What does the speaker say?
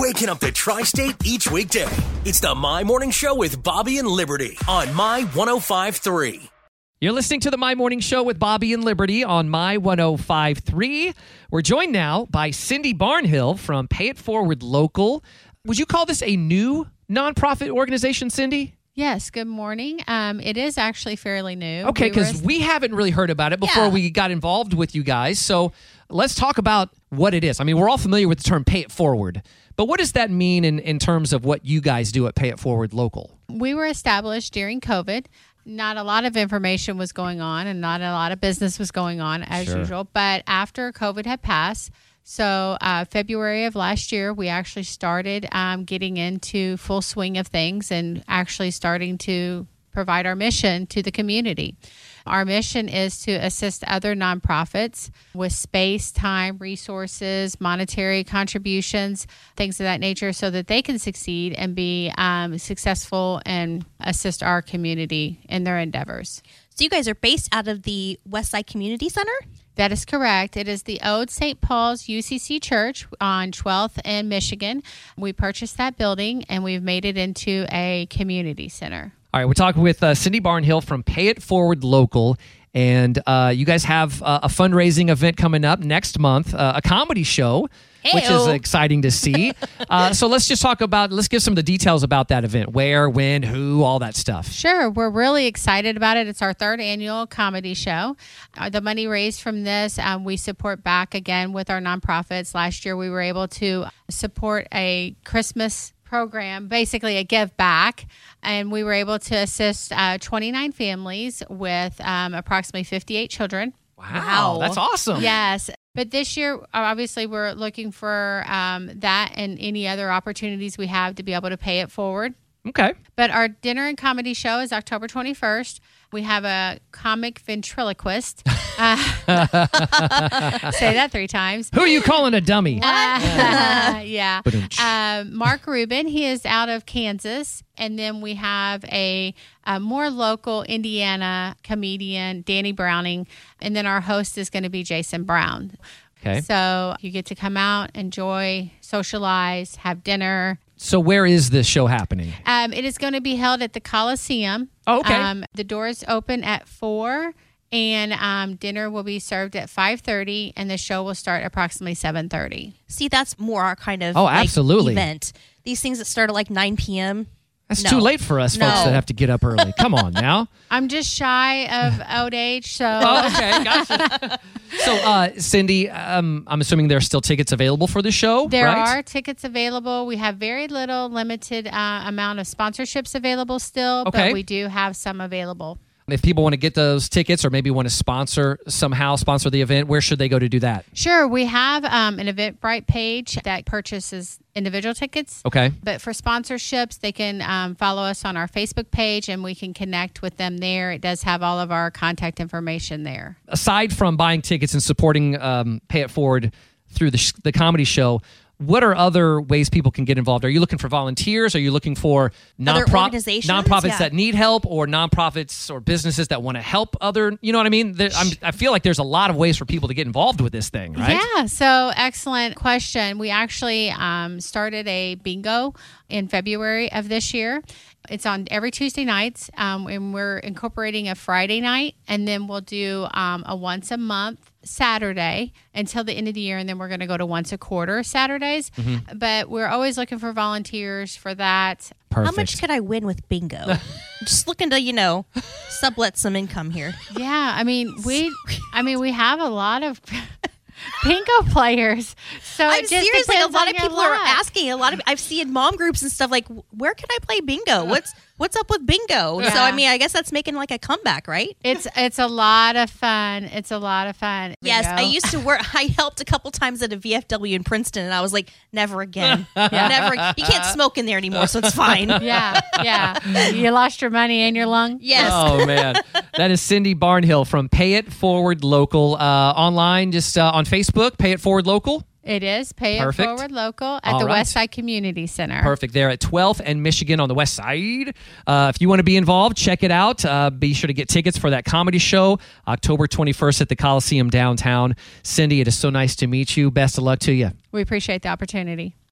waking up the tri state each weekday. It's the My Morning Show with Bobby and Liberty on My 1053. You're listening to the My Morning Show with Bobby and Liberty on My 1053. We're joined now by Cindy Barnhill from Pay It Forward Local. Would you call this a new nonprofit organization, Cindy? Yes, good morning. Um, it is actually fairly new. Okay, We were- because we haven't really heard about it before Yeah. we got involved with you guys. So let's talk about what it is. I mean, we're all familiar with the term pay it forward, but what does that mean in, in terms of what you guys do at Pay It Forward Local? we were established during COVID. Not a lot of information was going on and not a lot of business was going on as Sure. usual. But after COVID had passed, so uh, February of last year, we actually started um, getting into full swing of things and actually starting to provide our mission to the community. Our mission is to assist other nonprofits with space, time, resources, monetary contributions, things of that nature, so that they can succeed and be um, successful and assist our community in their endeavors. So you guys are based out of the Westside Community Center? That is correct. It is the old St. Paul's UCC Church on 12th and Michigan. We purchased that building and we've made it into a community center. All right, we're talking with uh, Cindy Barnhill from Pay It Forward Local. And uh, you guys have uh, a fundraising event coming up next month, uh, a comedy show, which is exciting to see. uh, so let's just talk about, let's give some of the details about that event where, when, who, all that stuff. Sure, we're really excited about it. It's our third annual comedy show. Uh, the money raised from this, um, we support back again with our nonprofits. Last year, we were able to support a Christmas program, basically a give back, and we were able to assist uh, 29 families with um, approximately 58 children. Wow, that's awesome. Yes. But this year, obviously, we're looking for um, that and any other opportunities we have to be able to pay it forward. Okay. But our dinner and comedy show is October 21st. We have a comic ventriloquist. Uh, say that three times. Who are you calling a dummy? Uh, yeah. Ba-dum-tsh. Um, Mark Rubin, he is out of Kansas. And then we have a, a more local Indiana comedian, Danny Browning. And then our host is going to be Jason Brown. Okay. So you get to come out, enjoy, socialize, have dinner. So where is this show happening? Um, it is going to be held at the Coliseum. Oh, okay. Um, the doors open at four, and um, dinner will be served at five thirty, and the show will start approximately seven thirty. See, that's more our kind of Oh, like, absolutely. event. These things that start at like 9 p.m. That's No. too late for us folks that have to get up early. Come on now. I'm just shy of old age, so Oh, okay, gotcha. so, uh, Cindy, um, I'm assuming there are still tickets available for the show. there right? are tickets available. We have very little limited uh, amount of sponsorships available still, Okay. but we do have some available. If people want to get those tickets or maybe want to sponsor somehow, sponsor the event, where should they go to do that? Sure, we have um, an Eventbrite page that purchases individual tickets. Okay. But for sponsorships, they can um, follow us on our Facebook page and we can connect with them there. It does have all of our contact information there. Aside from buying tickets and supporting um, Pay It Forward through the, sh- the comedy show, what are other ways people can get involved? Are you looking for volunteers? Are you looking for Other nonpro- organizations? nonprofits Yeah. that need help, or nonprofits or businesses that want to help other? You know what I mean? There, I'm, I feel like there's a lot of ways for people to get involved with this thing, right? Yeah, so excellent question. We actually um, started a bingo in February of this year. It's on every Tuesday nights, um, and we're incorporating a Friday night, and then we'll do um, a once a month Saturday until the end of the year, and then we're going to go to once a quarter Saturdays. Mm-hmm. But we're always looking for volunteers for that. Perfect. How much could I win with bingo? Just looking to, you know, sublet some income here. Yeah, I mean we, I mean we have a lot of bingo players. So I'm it just serious. Like a lot of your people are asking. A lot of I've seen mom groups and stuff like, where can I play bingo? What's what's up with bingo? So I mean, I guess that's making like a comeback, right? It's it's a lot of fun. It's a lot of fun. Yes, I used to work. I helped a couple times at a VFW in Princeton, and I was like, never again. Never. You can't smoke in there anymore, so it's fine. Yeah, yeah. You lost your money and your lung. Yes. Oh man, that is Cindy Barnhill from Pay It Forward Local uh, online, just uh, on Facebook. Pay It Forward Local. It is Pay It Forward Local at All the right. West Side Community Center. Perfect. There at 12th and Michigan on the west side. Uh, if you want to be involved, check it out. Uh, be sure to get tickets for that comedy show October 21st at the Coliseum downtown. Cindy, it is so nice to meet you. Best of luck to you. We appreciate the opportunity.